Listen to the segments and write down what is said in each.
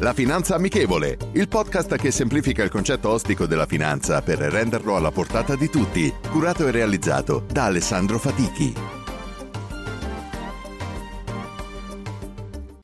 La Finanza Amichevole, il podcast che semplifica il concetto ostico della finanza per renderlo alla portata di tutti, curato e realizzato da Alessandro Fatichi.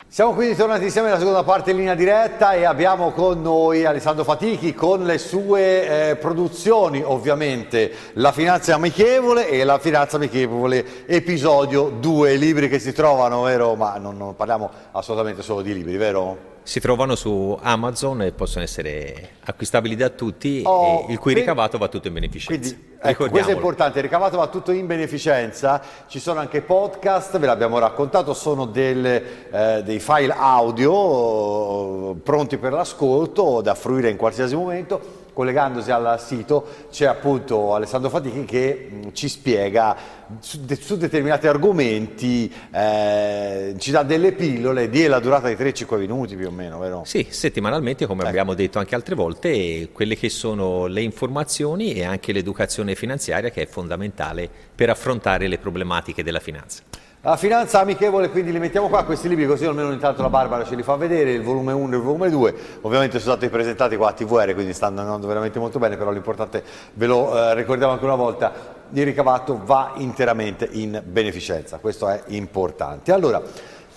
Siamo quindi tornati insieme alla seconda parte in linea diretta e abbiamo con noi Alessandro Fatichi con le sue eh, produzioni, ovviamente La Finanza Amichevole e La Finanza Amichevole episodio 2, libri che si trovano, vero? Ma non, non parliamo assolutamente solo di libri, vero? Si trovano su Amazon e possono essere acquistabili da tutti, oh, il cui ricavato va tutto in beneficenza. Quindi, ecco, questo è importante, il ricavato va tutto in beneficenza, ci sono anche podcast, ve l'abbiamo raccontato, sono delle, eh, dei file audio eh, pronti per l'ascolto da fruire in qualsiasi momento collegandosi al sito c'è appunto Alessandro Fatichi che mh, ci spiega su, de, su determinati argomenti, eh, ci dà delle pillole di la durata di 3-5 minuti più o meno, vero? Sì, settimanalmente come ecco. abbiamo detto anche altre volte, quelle che sono le informazioni e anche l'educazione finanziaria che è fondamentale per affrontare le problematiche della finanza. La finanza amichevole, quindi li mettiamo qua, questi libri così almeno intanto la Barbara ce li fa vedere, il volume 1 e il volume 2, ovviamente sono stati presentati qua a TVR, quindi stanno andando veramente molto bene, però l'importante ve lo eh, ricordiamo anche una volta, il ricavato va interamente in beneficenza, questo è importante. Allora,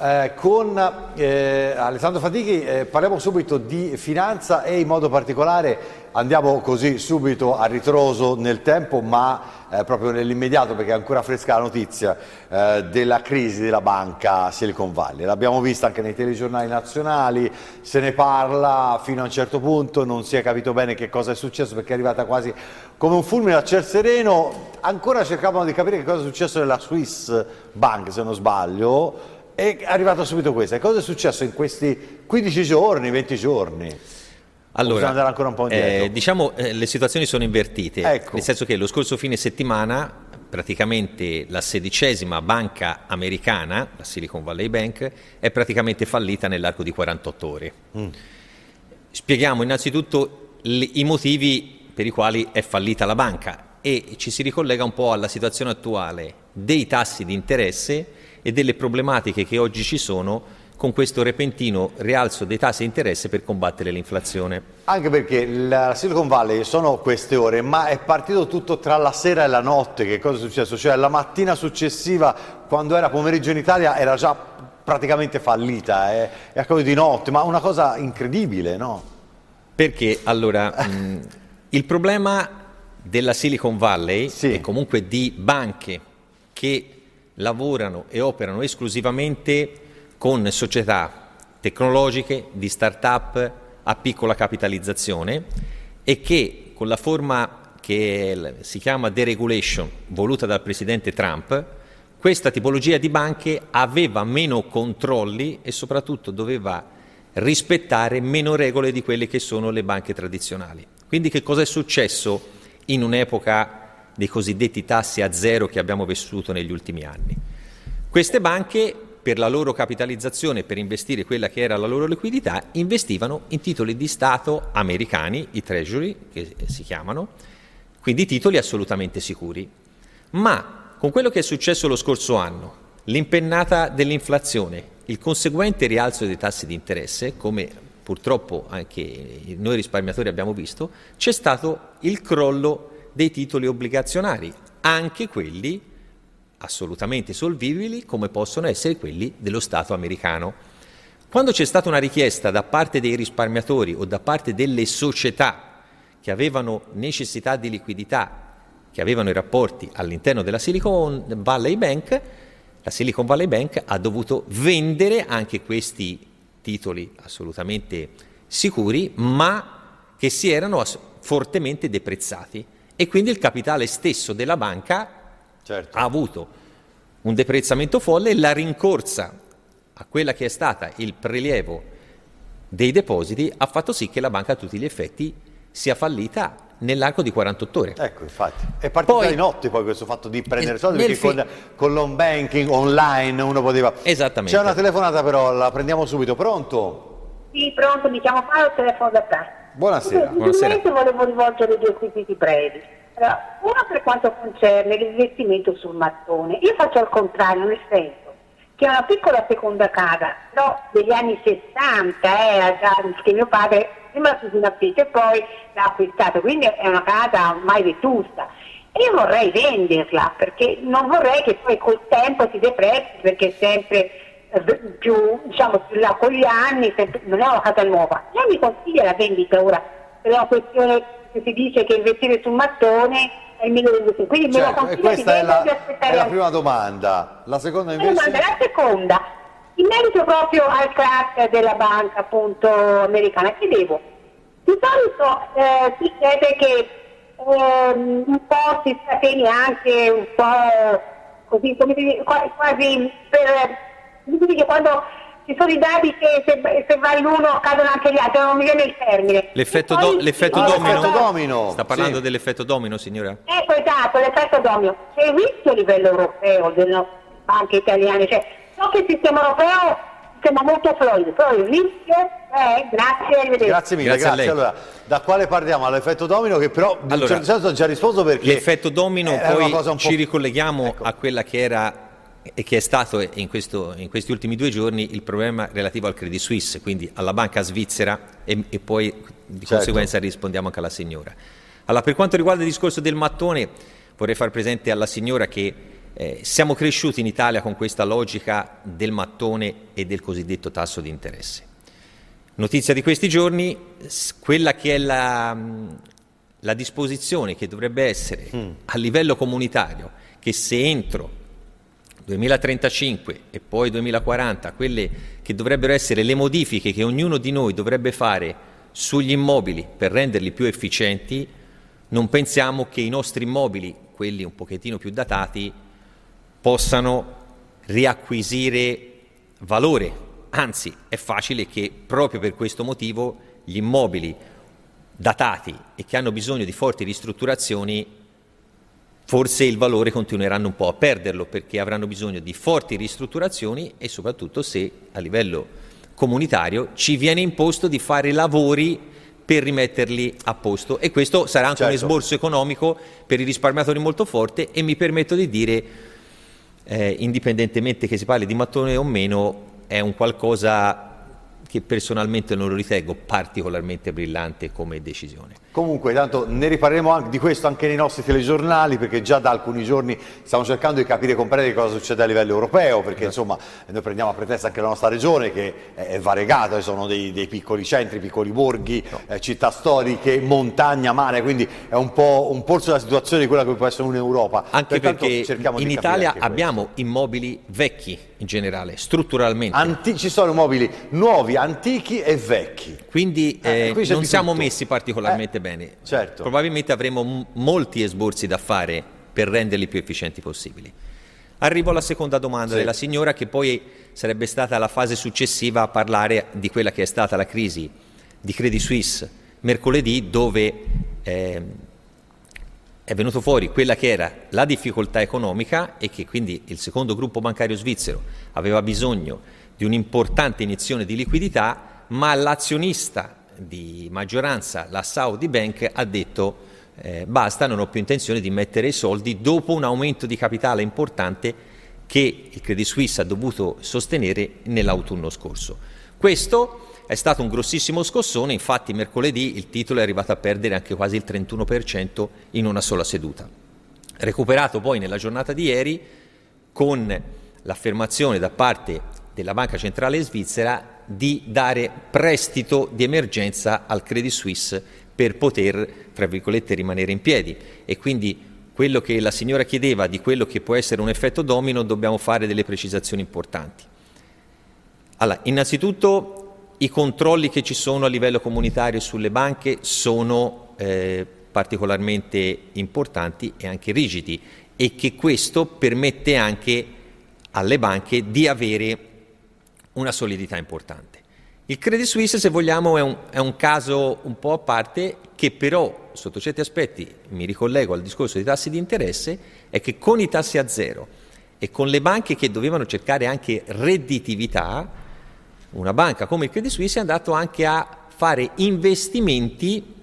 eh, con eh, Alessandro Fatichi eh, parliamo subito di finanza e in modo particolare andiamo così subito a ritroso nel tempo ma eh, proprio nell'immediato perché è ancora fresca la notizia eh, della crisi della banca Silicon Valley. L'abbiamo vista anche nei telegiornali nazionali, se ne parla fino a un certo punto, non si è capito bene che cosa è successo perché è arrivata quasi come un fulmine a ciel sereno, ancora cercavano di capire che cosa è successo nella Swiss Bank se non sbaglio è arrivata subito questa. cosa è successo in questi 15 giorni, 20 giorni? Allora, andare ancora un po' indietro? Eh, diciamo eh, le situazioni sono invertite, ecco. nel senso che lo scorso fine settimana praticamente la sedicesima banca americana, la Silicon Valley Bank, è praticamente fallita nell'arco di 48 ore. Mm. Spieghiamo innanzitutto le, i motivi per i quali è fallita la banca e ci si ricollega un po' alla situazione attuale dei tassi di interesse e delle problematiche che oggi ci sono con questo repentino rialzo dei tassi di interesse per combattere l'inflazione. Anche perché la Silicon Valley sono queste ore, ma è partito tutto tra la sera e la notte. Che cosa è successo? Cioè la mattina successiva, quando era pomeriggio in Italia, era già praticamente fallita, eh? è accaduto di notte, ma una cosa incredibile, no? Perché allora mh, il problema della Silicon Valley sì. e comunque di banche che lavorano e operano esclusivamente con società tecnologiche di start-up a piccola capitalizzazione e che con la forma che si chiama deregulation voluta dal presidente Trump, questa tipologia di banche aveva meno controlli e soprattutto doveva rispettare meno regole di quelle che sono le banche tradizionali. Quindi che cosa è successo in un'epoca dei cosiddetti tassi a zero che abbiamo vissuto negli ultimi anni. Queste banche, per la loro capitalizzazione, per investire quella che era la loro liquidità, investivano in titoli di Stato americani, i treasury che si chiamano, quindi titoli assolutamente sicuri. Ma con quello che è successo lo scorso anno, l'impennata dell'inflazione, il conseguente rialzo dei tassi di interesse, come purtroppo anche noi risparmiatori abbiamo visto, c'è stato il crollo dei titoli obbligazionari, anche quelli assolutamente solvibili come possono essere quelli dello Stato americano. Quando c'è stata una richiesta da parte dei risparmiatori o da parte delle società che avevano necessità di liquidità, che avevano i rapporti all'interno della Silicon Valley Bank, la Silicon Valley Bank ha dovuto vendere anche questi titoli assolutamente sicuri, ma che si erano fortemente deprezzati e quindi il capitale stesso della banca certo. ha avuto un deprezzamento folle, la rincorsa a quella che è stata il prelievo dei depositi ha fatto sì che la banca a tutti gli effetti sia fallita nell'arco di 48 ore. Ecco, infatti. È partito poi, di notte poi questo fatto di prendere soldi, perché fi- con, con l'home banking online uno poteva... Esattamente. C'è una telefonata però, la prendiamo subito. Pronto? Sì, pronto, mi chiamo Paolo, telefono da te. Buonasera. Buonasera. volevo rivolgere due quesiti brevi. Uno per quanto concerne l'investimento sul mattone. Io faccio al contrario, nel senso che è una piccola seconda casa, però degli anni 60 era già che mio padre prima su un affitto e poi l'ha acquistata, quindi è una casa ormai vetusta. E io vorrei venderla perché non vorrei che poi col tempo si depressi perché sempre eh, più, diciamo, più là con gli anni, sempre, non è una casa nuova. Lei mi consiglia la vendita ora, per una questione che si dice che investire sul mattone è il migliore investire. Quindi certo, me lo certo, questa è la, è la prima domanda. La seconda invece... La, domanda, la seconda, in merito proprio al crack della banca appunto americana, chiedevo, di solito eh, si chiede che eh, un po' si scateni anche un po' così, come dire, quasi per, quando ci sono i dati che se, se va l'uno cadono anche gli altri, non mi viene il termine. L'effetto, do, l'effetto, ah, domino. l'effetto, domino. Sta parlando sì. dell'effetto domino, signora? Ecco, esatto, l'effetto domino. C'è il rischio a livello europeo delle banche italiane, cioè so che il sistema europeo sembra molto fluido, però il rischio è, grazie, arrivederci. Grazie mille, grazie. grazie. Allora, da quale parliamo? All'effetto domino che però in allora, un certo senso ho già risposto perché... L'effetto domino poi ci ricolleghiamo ecco. a quella che era e che è stato in, questo, in, questi ultimi due giorni il problema relativo al Credit Suisse, quindi alla banca svizzera e, e poi di certo. conseguenza rispondiamo anche alla signora. Allora, per quanto riguarda il discorso del mattone, vorrei far presente alla signora che eh, siamo cresciuti in Italia con questa logica del mattone e del cosiddetto tasso di interesse. Notizia di questi giorni, quella che è la, la disposizione che dovrebbe essere mm. a livello comunitario, che se entro 2035 e poi 2040, quelle che dovrebbero essere le modifiche che ognuno di noi dovrebbe fare sugli immobili per renderli più efficienti, non pensiamo che i nostri immobili, quelli un pochettino più datati, possano riacquisire valore. Anzi, è facile che proprio per questo motivo gli immobili datati e che hanno bisogno di forti ristrutturazioni forse il valore continueranno un po' a perderlo perché avranno bisogno di forti ristrutturazioni e soprattutto se a livello comunitario ci viene imposto di fare lavori per rimetterli a posto e questo sarà anche certo. un esborso economico per i risparmiatori molto forte e mi permetto di dire, eh, indipendentemente che si parli di mattone o meno, è un qualcosa che personalmente non lo ritengo particolarmente brillante come decisione. Comunque, tanto ne riparleremo di questo anche nei nostri telegiornali, perché già da alcuni giorni stiamo cercando di capire e comprendere cosa succede a livello europeo, perché esatto. insomma noi prendiamo a pretesto anche la nostra regione che è variegata, ci sono dei, dei, piccoli centri, piccoli borghi, no. eh, città storiche, montagna, mare, quindi è un po' un polso della situazione di quella che può essere un'Europa. Anche Pertanto, perché in Italia abbiamo immobili vecchi in generale, strutturalmente. Anti- ci sono immobili nuovi, antichi e vecchi. Quindi eh, eh, non siamo tutto. messi particolarmente eh, bene. Certo. Probabilmente avremo m- molti esborsi da fare per renderli più efficienti possibili. Arrivo alla seconda domanda sì. della signora, che poi sarebbe stata la fase successiva a parlare di quella che è stata la crisi di Credit Suisse mercoledì, dove eh, è venuto fuori quella che era la difficoltà economica e che quindi il secondo gruppo bancario svizzero aveva bisogno di un'importante iniezione di liquidità, ma l'azionista di maggioranza, la Saudi Bank, ha detto eh, basta, non ho più intenzione di mettere i soldi dopo un aumento di capitale importante che il Credit Suisse ha dovuto sostenere nell'autunno scorso. Questo è stato un grossissimo scossone, infatti mercoledì il titolo è arrivato a perdere anche quasi il 31% in una sola seduta. Recuperato poi nella giornata di ieri con l'affermazione da parte della Banca Centrale Svizzera di dare prestito di emergenza al Credit Suisse per poter, tra virgolette, rimanere in piedi. E quindi quello che la signora chiedeva di quello che può essere un effetto domino, dobbiamo fare delle precisazioni importanti. Allora, innanzitutto i controlli che ci sono a livello comunitario sulle banche sono eh, particolarmente importanti e anche rigidi e che questo permette anche alle banche di avere una solidità importante. Il Credit Suisse, se vogliamo, è un, è un, caso un po' a parte che però, sotto certi aspetti, mi ricollego al discorso dei tassi di interesse, è che con i tassi a zero e con le banche che dovevano cercare anche redditività, una banca come il Credit Suisse è andato anche a fare investimenti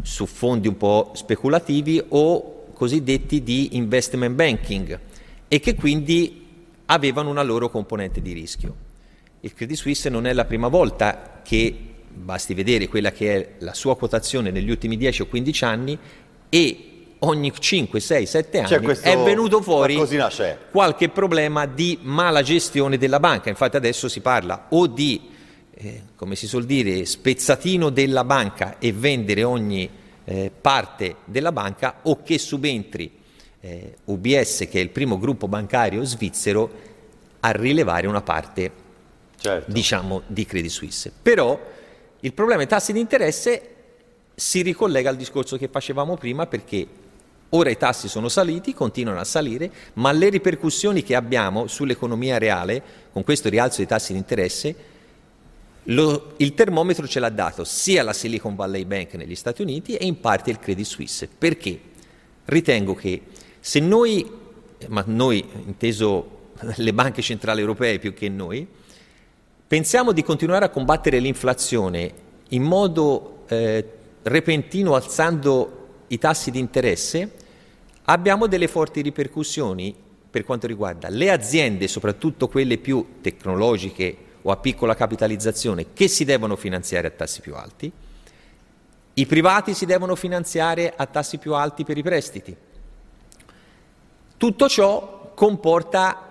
su fondi un po' speculativi o cosiddetti di investment banking e che quindi avevano una loro componente di rischio. Il Credit Suisse non è la prima volta che, basti vedere quella che è la sua quotazione negli ultimi 10 o 15 anni, e ogni 5, 6, 7 anni è venuto fuori qualche problema di mala gestione della banca. Infatti adesso si parla o di, eh, come si suol dire, spezzatino della banca e vendere ogni eh, parte della banca o che subentri eh, UBS, che è il primo gruppo bancario svizzero, a rilevare una parte certo. diciamo, di Credit Suisse. Però il problema dei tassi di interesse si ricollega al discorso che facevamo prima perché ora i tassi sono saliti, continuano a salire, ma le ripercussioni che abbiamo sull'economia reale con questo rialzo dei tassi di interesse lo, il termometro ce l'ha dato sia la Silicon Valley Bank negli Stati Uniti e in parte il Credit Suisse. Perché? Ritengo che se noi, ma noi inteso le banche centrali europee più che noi, Pensiamo di continuare a combattere l'inflazione in modo eh, repentino alzando i tassi di interesse, abbiamo delle forti ripercussioni per quanto riguarda le aziende, soprattutto quelle più tecnologiche o a piccola capitalizzazione, che si devono finanziare a tassi più alti, i privati si devono finanziare a tassi più alti per i prestiti. Tutto ciò comporta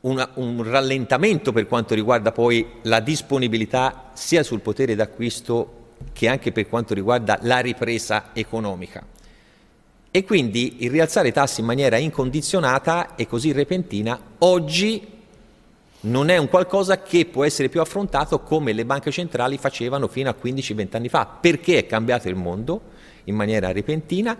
una, un rallentamento per quanto riguarda poi la disponibilità sia sul potere d'acquisto che anche per quanto riguarda la ripresa economica. E quindi il rialzare i tassi in maniera incondizionata e così repentina oggi non è un qualcosa che può essere più affrontato come le banche centrali facevano fino a 15-20 anni fa, perché è cambiato il mondo in maniera repentina.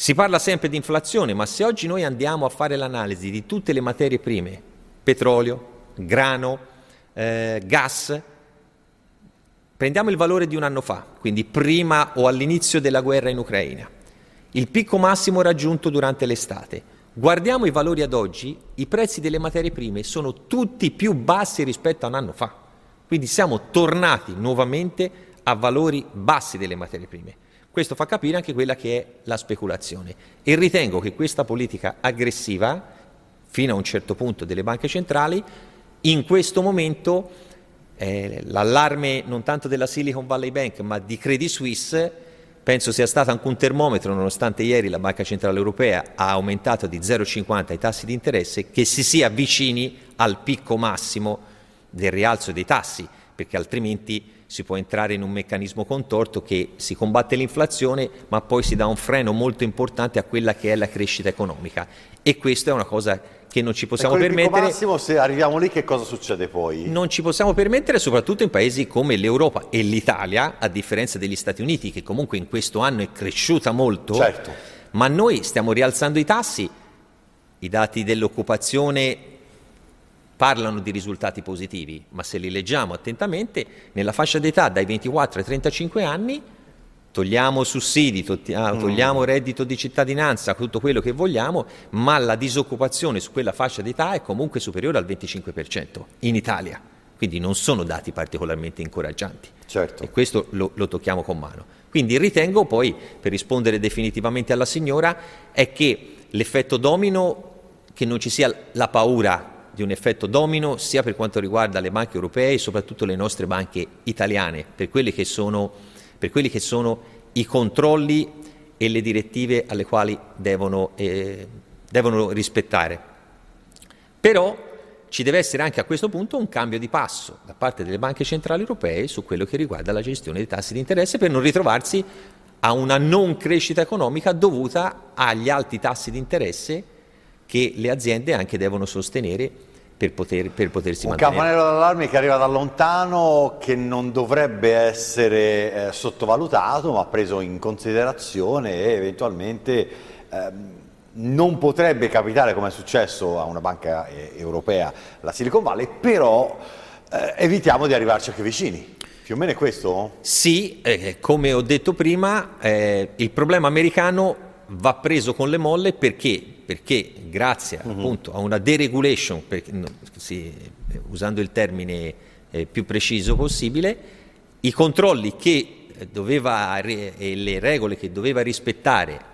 Si parla sempre di inflazione, ma se oggi noi andiamo a fare l'analisi di tutte le materie prime petrolio, grano, eh, gas. Prendiamo il valore di un anno fa, quindi prima o all'inizio della guerra in Ucraina, il picco massimo raggiunto durante l'estate. Guardiamo i valori ad oggi, i prezzi delle materie prime sono tutti più bassi rispetto a un anno fa. Quindi siamo tornati nuovamente a valori bassi delle materie prime. Questo fa capire anche quella che è la speculazione. E ritengo che questa politica aggressiva fino a un certo punto delle banche centrali, in questo momento eh, l'allarme non tanto della Silicon Valley Bank ma di Credit Suisse penso sia stato anche un termometro, nonostante ieri la Banca Centrale Europea ha aumentato di 0,50 i tassi di interesse, che si sia vicini al picco massimo del rialzo dei tassi, perché altrimenti si può entrare in un meccanismo contorto che si combatte l'inflazione ma poi si dà un freno molto importante a quella che è la crescita economica e questa è una cosa che non ci possiamo permettere. Massimo, se arriviamo lì, che cosa succede poi? Non ci possiamo permettere, soprattutto in paesi come l'Europa e l'Italia, a differenza degli Stati Uniti, che comunque in questo anno è cresciuta molto. Certo. Ma noi stiamo rialzando i tassi, i dati dell'occupazione parlano di risultati positivi, ma se li leggiamo attentamente, nella fascia d'età dai 24 ai 35 anni togliamo sussidi, ah, mm. togliamo reddito di cittadinanza, tutto quello che vogliamo, ma la disoccupazione su quella fascia d'età è comunque superiore al 25% in Italia. Quindi non sono dati particolarmente incoraggianti. Certo. E questo lo, lo tocchiamo con mano. Quindi ritengo poi, per rispondere definitivamente alla signora, è che l'effetto domino, che non ci sia la paura di un effetto domino sia per quanto riguarda le banche europee e soprattutto le nostre banche italiane, per quelle che sono quelli che sono i controlli e le direttive alle quali devono, eh, devono rispettare. Però ci deve essere anche a questo punto un cambio di passo da parte delle banche centrali europee su quello che riguarda la gestione dei tassi di interesse per non ritrovarsi a una non crescita economica dovuta agli alti tassi di interesse che le aziende anche devono sostenere per, poter, per potersi un mantenere. Un campanello d'allarme che arriva da lontano, che non dovrebbe essere eh, sottovalutato, ma preso in considerazione e eventualmente... Ehm, non potrebbe capitare come è successo a una banca eh, europea, la Silicon Valley, però eh, evitiamo di arrivarci anche vicini. Più o meno è questo? Sì, eh, come ho detto prima, eh, il problema americano va preso con le molle perché, perché grazie uh-huh. appunto a una deregulation, perché, no, sì, usando il termine eh, più preciso possibile, i controlli che doveva e le regole che doveva rispettare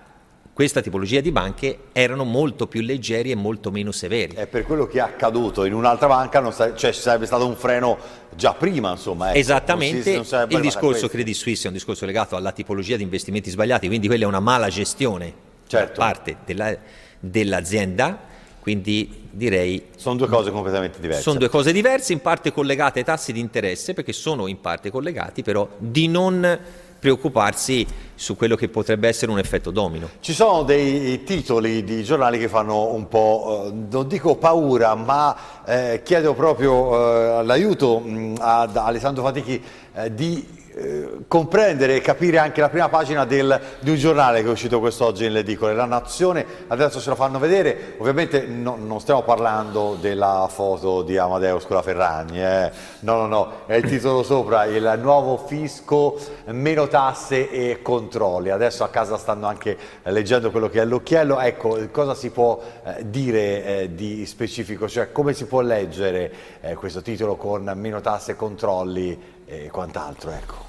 questa tipologia di banche erano molto più leggeri e molto meno severi. È per quello che è accaduto in un'altra banca, non sa- cioè sarebbe stato un freno già prima, insomma. Ecco. Esattamente, non si, non il discorso Credit Suisse è un discorso legato alla tipologia di investimenti sbagliati, quindi quella è una mala gestione certo. da parte della, dell'azienda, quindi direi... Sono due cose completamente diverse. Sono due cose diverse, in parte collegate ai tassi di interesse, perché sono in parte collegati, però di non preoccuparsi su quello che potrebbe essere un effetto domino. Ci sono dei titoli di giornali che fanno un po', eh, non dico paura, ma eh, chiedo proprio eh, l'aiuto mh, ad Alessandro Fatichi eh, di eh, comprendere e capire anche la prima pagina del, di un giornale che è uscito quest'oggi in edicole, La Nazione, adesso ce la fanno vedere, ovviamente no, non stiamo parlando della foto di Amadeus con la Ferragni, eh. no no no, è il titolo sopra, il nuovo fisco, meno tasse e controlli, adesso a casa stanno anche leggendo quello che è l'occhiello, ecco cosa si può eh, dire eh, di specifico, cioè come si può leggere eh, questo titolo con meno tasse e controlli e quant'altro. Ecco.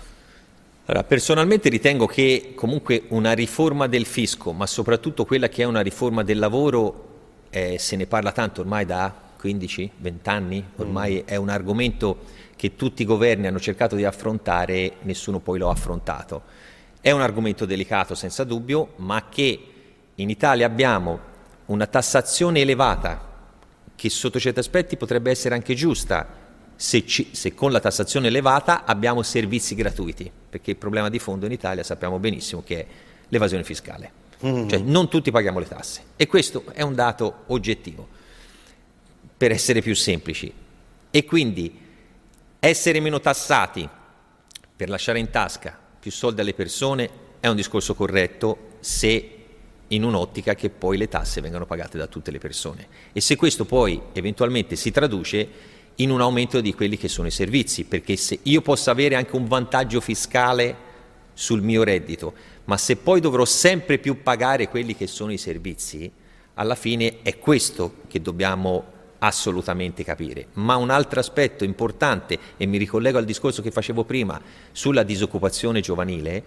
Allora, personalmente ritengo che comunque una riforma del fisco, ma soprattutto quella che è una riforma del lavoro, eh, se ne parla tanto ormai da 15-20 anni, ormai mm. è un argomento che tutti i governi hanno cercato di affrontare, nessuno poi lo ha affrontato. È un argomento delicato senza dubbio, ma che in Italia abbiamo una tassazione elevata che sotto certi aspetti potrebbe essere anche giusta, se, ci, se, con la tassazione elevata abbiamo servizi gratuiti, perché il problema di fondo in Italia sappiamo benissimo che è l'evasione fiscale, mm. cioè non tutti paghiamo le tasse e questo è un dato oggettivo, per essere più semplici. E quindi essere meno tassati per lasciare in tasca più soldi alle persone è un discorso corretto se in un'ottica che poi le tasse vengano pagate da tutte le persone. E se questo poi eventualmente si traduce in un aumento di quelli che sono i servizi, perché se io posso avere anche un vantaggio fiscale sul mio reddito, ma se poi dovrò sempre più pagare quelli che sono i servizi, alla fine è questo che dobbiamo assolutamente capire. Ma un altro aspetto importante, e mi ricollego al discorso che facevo prima sulla disoccupazione giovanile,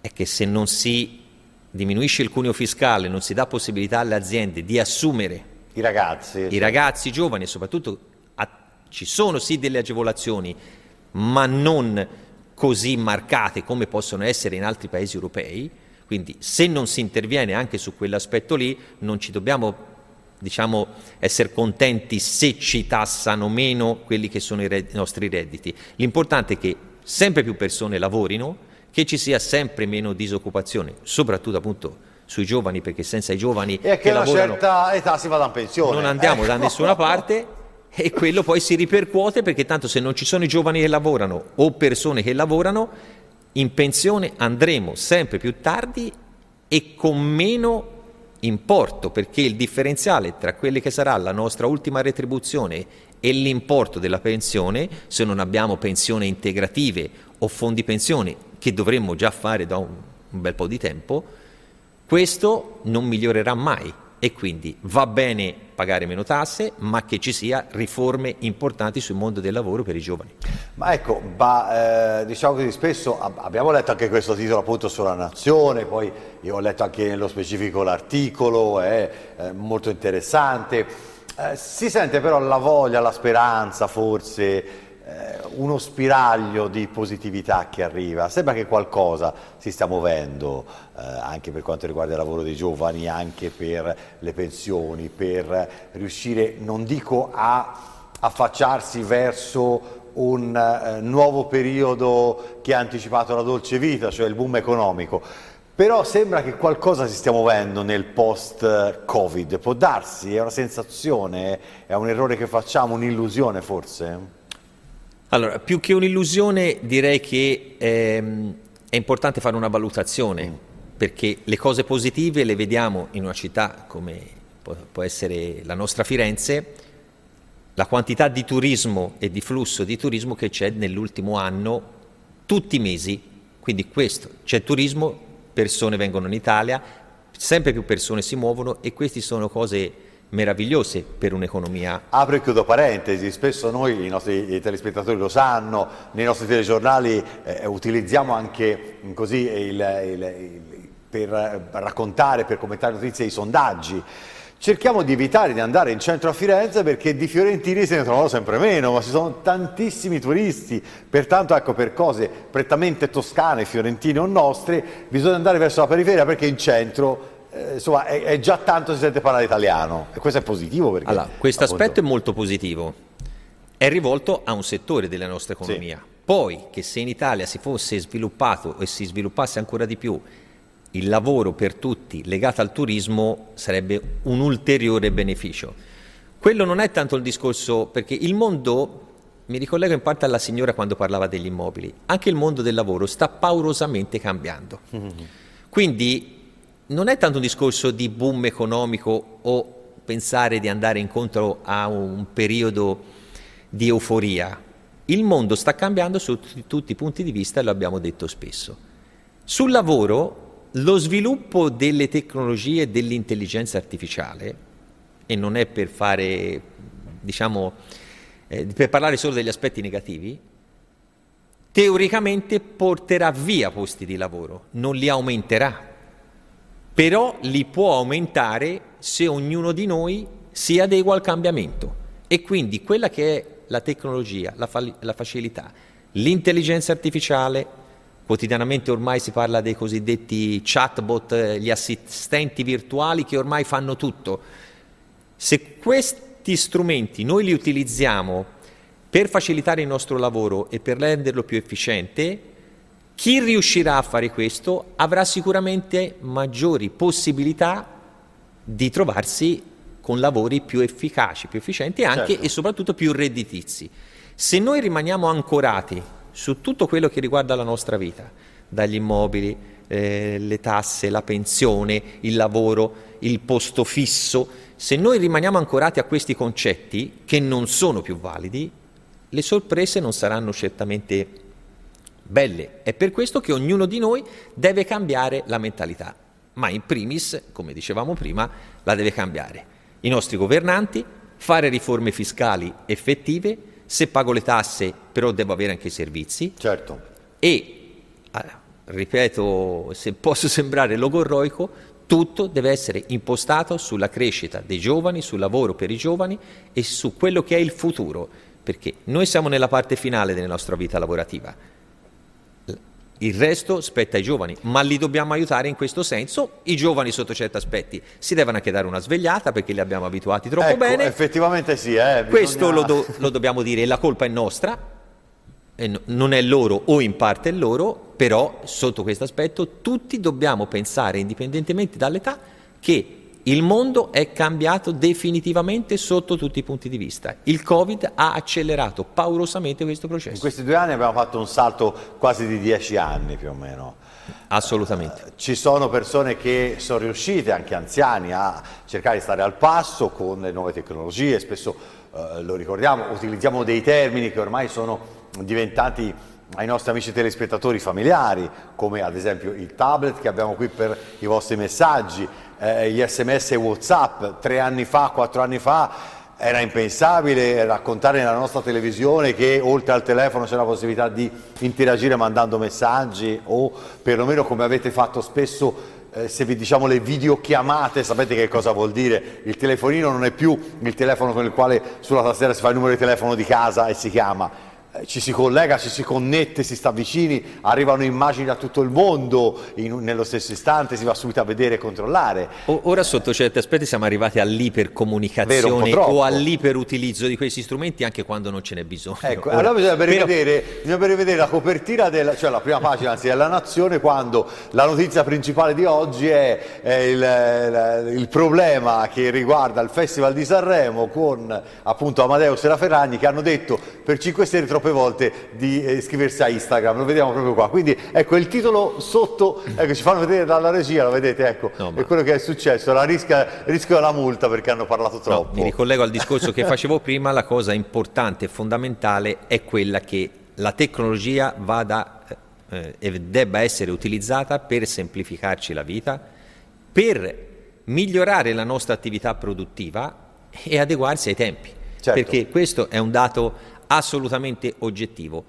è che se non si diminuisce il cuneo fiscale, non si dà possibilità alle aziende di assumere i ragazzi, i ragazzi giovani e soprattutto ci sono sì delle agevolazioni, ma non così marcate come possono essere in altri paesi europei, quindi se non si interviene anche su quell'aspetto lì non ci dobbiamo diciamo, essere contenti se ci tassano meno quelli che sono i, red- i nostri redditi. L'importante è che sempre più persone lavorino, che ci sia sempre meno disoccupazione, soprattutto appunto sui giovani, perché senza i giovani e che, che a una certa età si vada in pensione. Non andiamo ecco. da nessuna parte e quello poi si ripercuote perché tanto se non ci sono i giovani che lavorano o persone che lavorano, in pensione andremo sempre più tardi e con meno importo, perché il differenziale tra quelle che sarà la nostra ultima retribuzione e l'importo della pensione, se non abbiamo pensioni integrative o fondi pensione, che dovremmo già fare da un, un bel po' di tempo, questo non migliorerà mai e quindi va bene pagare meno tasse, ma che ci sia riforme importanti sul mondo del lavoro per i giovani. Ma ecco, ma, eh, diciamo così, spesso abbiamo letto anche questo titolo appunto sulla nazione, poi io ho letto anche nello specifico l'articolo, è, è molto interessante. Eh, si sente però la voglia, la speranza forse eh, uno spiraglio di positività che arriva, sembra che qualcosa si stia muovendo eh, anche per quanto riguarda il lavoro dei giovani, anche per le pensioni, per riuscire, non dico a affacciarsi verso un eh, nuovo periodo che ha anticipato la dolce vita, cioè il boom economico, però sembra che qualcosa si stia muovendo nel post-Covid, può darsi, è una sensazione, è un errore che facciamo, un'illusione forse? Allora, più che un'illusione direi che ehm, è importante fare una valutazione, perché le cose positive le vediamo in una città come può essere la nostra Firenze, la quantità di turismo e di flusso di turismo che c'è nell'ultimo anno, tutti i mesi, quindi questo, c'è turismo, persone vengono in Italia, sempre più persone si muovono e queste sono cose meravigliose per un'economia. Apro e chiudo parentesi, spesso noi, i nostri telespettatori lo sanno, nei nostri telegiornali eh, utilizziamo anche così il, il, il, per raccontare, per commentare notizie i sondaggi. Cerchiamo di evitare di andare in centro a Firenze perché di fiorentini se ne trovano sempre meno, ma ci sono tantissimi turisti, pertanto ecco per cose prettamente toscane, fiorentine o nostre, bisogna andare verso la periferia perché in centro eh, insomma è, è, già tanto si sente parlare italiano e questo è positivo perché allora, questo aspetto è molto positivo è rivolto a un settore della nostra economia sì. poi che se in Italia si fosse sviluppato e si sviluppasse ancora di più il lavoro per tutti legato al turismo sarebbe un ulteriore beneficio. Quello non è tanto il discorso, perché il mondo, mi ricollego in parte alla signora quando parlava degli immobili, anche il mondo del lavoro sta paurosamente cambiando. Mm-hmm. Quindi non è tanto un discorso di boom economico o pensare di andare incontro a un periodo di euforia. Il mondo sta cambiando su tutti i punti di vista e lo abbiamo detto spesso. Sul lavoro lo sviluppo delle tecnologie dell'intelligenza artificiale, e non è per fare, diciamo, eh, per parlare solo degli aspetti negativi, teoricamente porterà via posti di lavoro, non li aumenterà, però li può aumentare se ognuno di noi si adegua al cambiamento. E quindi quella che è la tecnologia, la, fa- la facilità, l'intelligenza artificiale, Quotidianamente ormai si parla dei cosiddetti chatbot, gli assistenti virtuali che ormai fanno tutto. Se questi strumenti noi li utilizziamo per facilitare il nostro lavoro e per renderlo più efficiente, chi riuscirà a fare questo avrà sicuramente maggiori possibilità di trovarsi con lavori più efficaci, più efficienti anche certo. e soprattutto più redditizi. Se noi rimaniamo ancorati su tutto quello che riguarda la nostra vita, dagli immobili, eh, le tasse, la pensione, il lavoro, il posto fisso. Se noi rimaniamo ancorati a questi concetti, che non sono più validi, le sorprese non saranno certamente belle. È per questo che ognuno di noi deve cambiare la mentalità, ma in primis, come dicevamo prima, la deve cambiare. I nostri governanti, fare riforme fiscali effettive, se pago le tasse però devo avere anche i servizi. Certo. E, ah, ripeto, se posso sembrare logorroico, tutto deve essere impostato sulla crescita dei giovani, sul lavoro per i giovani e su quello che è il futuro, perché noi siamo nella parte finale della nostra vita lavorativa il resto spetta ai giovani, ma li dobbiamo aiutare in questo senso. I giovani sotto certi aspetti si devono anche dare una svegliata perché li abbiamo abituati troppo ecco, bene. Effettivamente sì. Eh, bisogna... Questo lo, do, lo, dobbiamo dire, la colpa è nostra, no, non è loro o in parte è loro, però sotto questo aspetto tutti dobbiamo pensare, indipendentemente dall'età, che il mondo è cambiato definitivamente sotto tutti i punti di vista. Il Covid ha accelerato paurosamente questo processo. In questi due anni abbiamo fatto un salto quasi di dieci anni più o meno. Assolutamente. Uh, ci sono persone che sono riuscite, anche anziani, a cercare di stare al passo con le nuove tecnologie, spesso uh, lo ricordiamo, utilizziamo dei termini che ormai sono diventati ai nostri amici telespettatori familiari, come ad esempio il tablet che abbiamo qui per i vostri messaggi, eh, gli sms e whatsapp, tre anni fa, quattro anni fa era impensabile raccontare nella nostra televisione che oltre al telefono c'è la possibilità di interagire mandando messaggi o perlomeno come avete fatto spesso eh, se vi diciamo le videochiamate sapete che cosa vuol dire? Il telefonino non è più il telefono con il quale sulla tastiera si fa il numero di telefono di casa e si chiama ci si collega, ci si connette, si sta vicini, arrivano immagini da tutto il mondo in, nello stesso istante, si va subito a vedere e controllare. Ora sotto certi aspetti siamo arrivati all'ipercomunicazione o all'iperutilizzo di questi strumenti anche quando non ce n'è bisogno. Ecco, Ora, allora bisogna rivedere, però... bisogna rivedere la copertina, della, cioè la prima pagina anzi della Nazione quando la notizia principale di oggi è, è il, il, problema che riguarda il Festival di Sanremo con appunto Amadeus e la Ferragni che hanno detto per 5 Stelle troppo troppe volte di eh, iscriversi a Instagram, lo vediamo proprio qua. Quindi ecco il titolo sotto, ecco, ci fanno vedere dalla regia, lo vedete, ecco, no, ma... è quello che è successo, la rischia, rischio della multa perché hanno parlato troppo. No, mi ricollego al discorso che facevo prima, la cosa importante e fondamentale è quella che la tecnologia vada eh, e debba essere utilizzata per semplificarci la vita, per migliorare la nostra attività produttiva e adeguarsi ai tempi. Certo. Perché questo è un dato assolutamente oggettivo.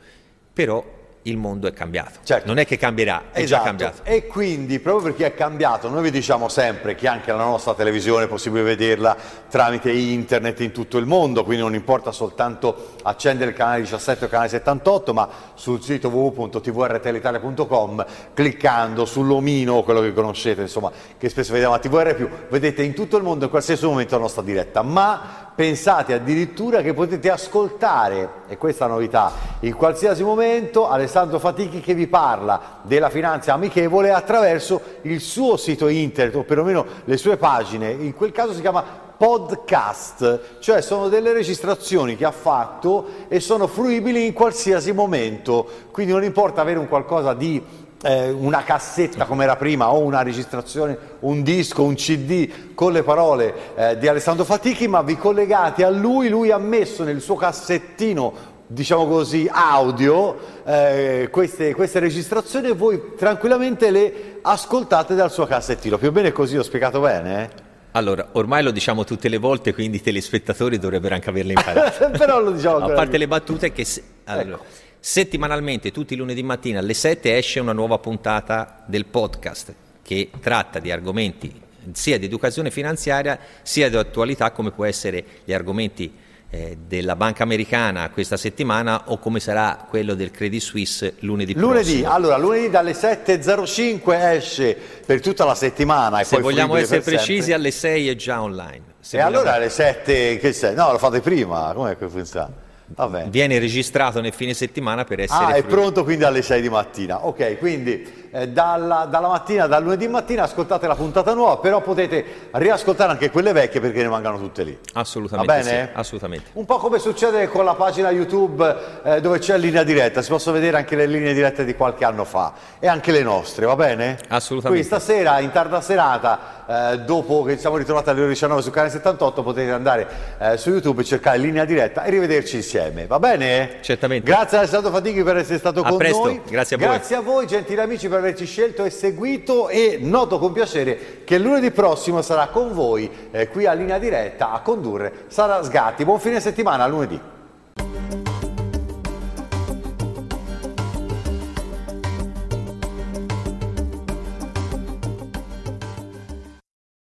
Però il mondo è cambiato. Certo. Non è che cambierà, è esatto. già cambiato. E quindi, proprio perché è cambiato, noi vi diciamo sempre che anche la nostra televisione è possibile vederla tramite internet in tutto il mondo, quindi non importa soltanto accendere il canale 17 o canale 78, ma sul sito www.tvrtelitalia.com, cliccando sull'omino, quello che conoscete, insomma, che spesso vediamo a TVR+, vedete in tutto il mondo in qualsiasi momento la nostra diretta, ma pensate addirittura che potete ascoltare, e questa novità, in qualsiasi momento Alessandro Fatichi che vi parla della finanza amichevole attraverso il suo sito internet o perlomeno le sue pagine, in quel caso si chiama podcast, cioè sono delle registrazioni che ha fatto e sono fruibili in qualsiasi momento, quindi non importa avere un qualcosa di eh, una cassetta come era prima o una registrazione, un disco, un CD con le parole eh, di Alessandro Fatichi, ma vi collegate a lui, lui ha messo nel suo cassettino diciamo così, audio eh, queste, queste, registrazioni e voi tranquillamente le ascoltate dal suo cassettino. Più o meno così, ho spiegato bene? Eh? Allora, ormai lo diciamo tutte le volte, quindi i telespettatori dovrebbero anche averle imparate. Però lo diciamo A parte le battute che... Se... Allora, ecco Settimanalmente, tutti i lunedì mattina alle 7 esce una nuova puntata del podcast che tratta di argomenti sia di educazione finanziaria sia di attualità come può essere gli argomenti eh, della banca americana questa settimana o come sarà quello del Credit Suisse lunedì, lunedì prossimo. Allora, lunedì dalle 7.05 esce per tutta la settimana. E Se vogliamo essere precisi, sempre. alle 6 è già online. Se e vogliamo... allora alle 7, che sei? No, lo fate prima, come funziona? Vabbè. viene registrato nel fine settimana per essere... Ah, è pronto quindi alle 6 di mattina. Ok, quindi eh, dalla, dalla, mattina, dal lunedì mattina ascoltate la puntata nuova, però potete riascoltare anche quelle vecchie perché ne mancano tutte lì. Assolutamente. Va bene? Sì, assolutamente. Un po' come succede con la pagina YouTube eh, dove c'è linea diretta, si possono vedere anche le linee dirette di qualche anno fa e anche le nostre, va bene? Assolutamente. Quindi stasera, in tarda serata, eh, dopo che ci siamo ritrovati alle ore 19 su canale 78, potete andare eh, su YouTube e cercare linea diretta e rivederci insieme, va bene? Certamente. Grazie Alessandro Fatichi per essere stato a con presto. noi. Grazie a voi. Grazie a voi, gentili amici, per averci scelto e seguito e noto con piacere che lunedì prossimo sarà con voi eh, qui a linea diretta a condurre Sara Sgatti. Buon fine settimana, a lunedì.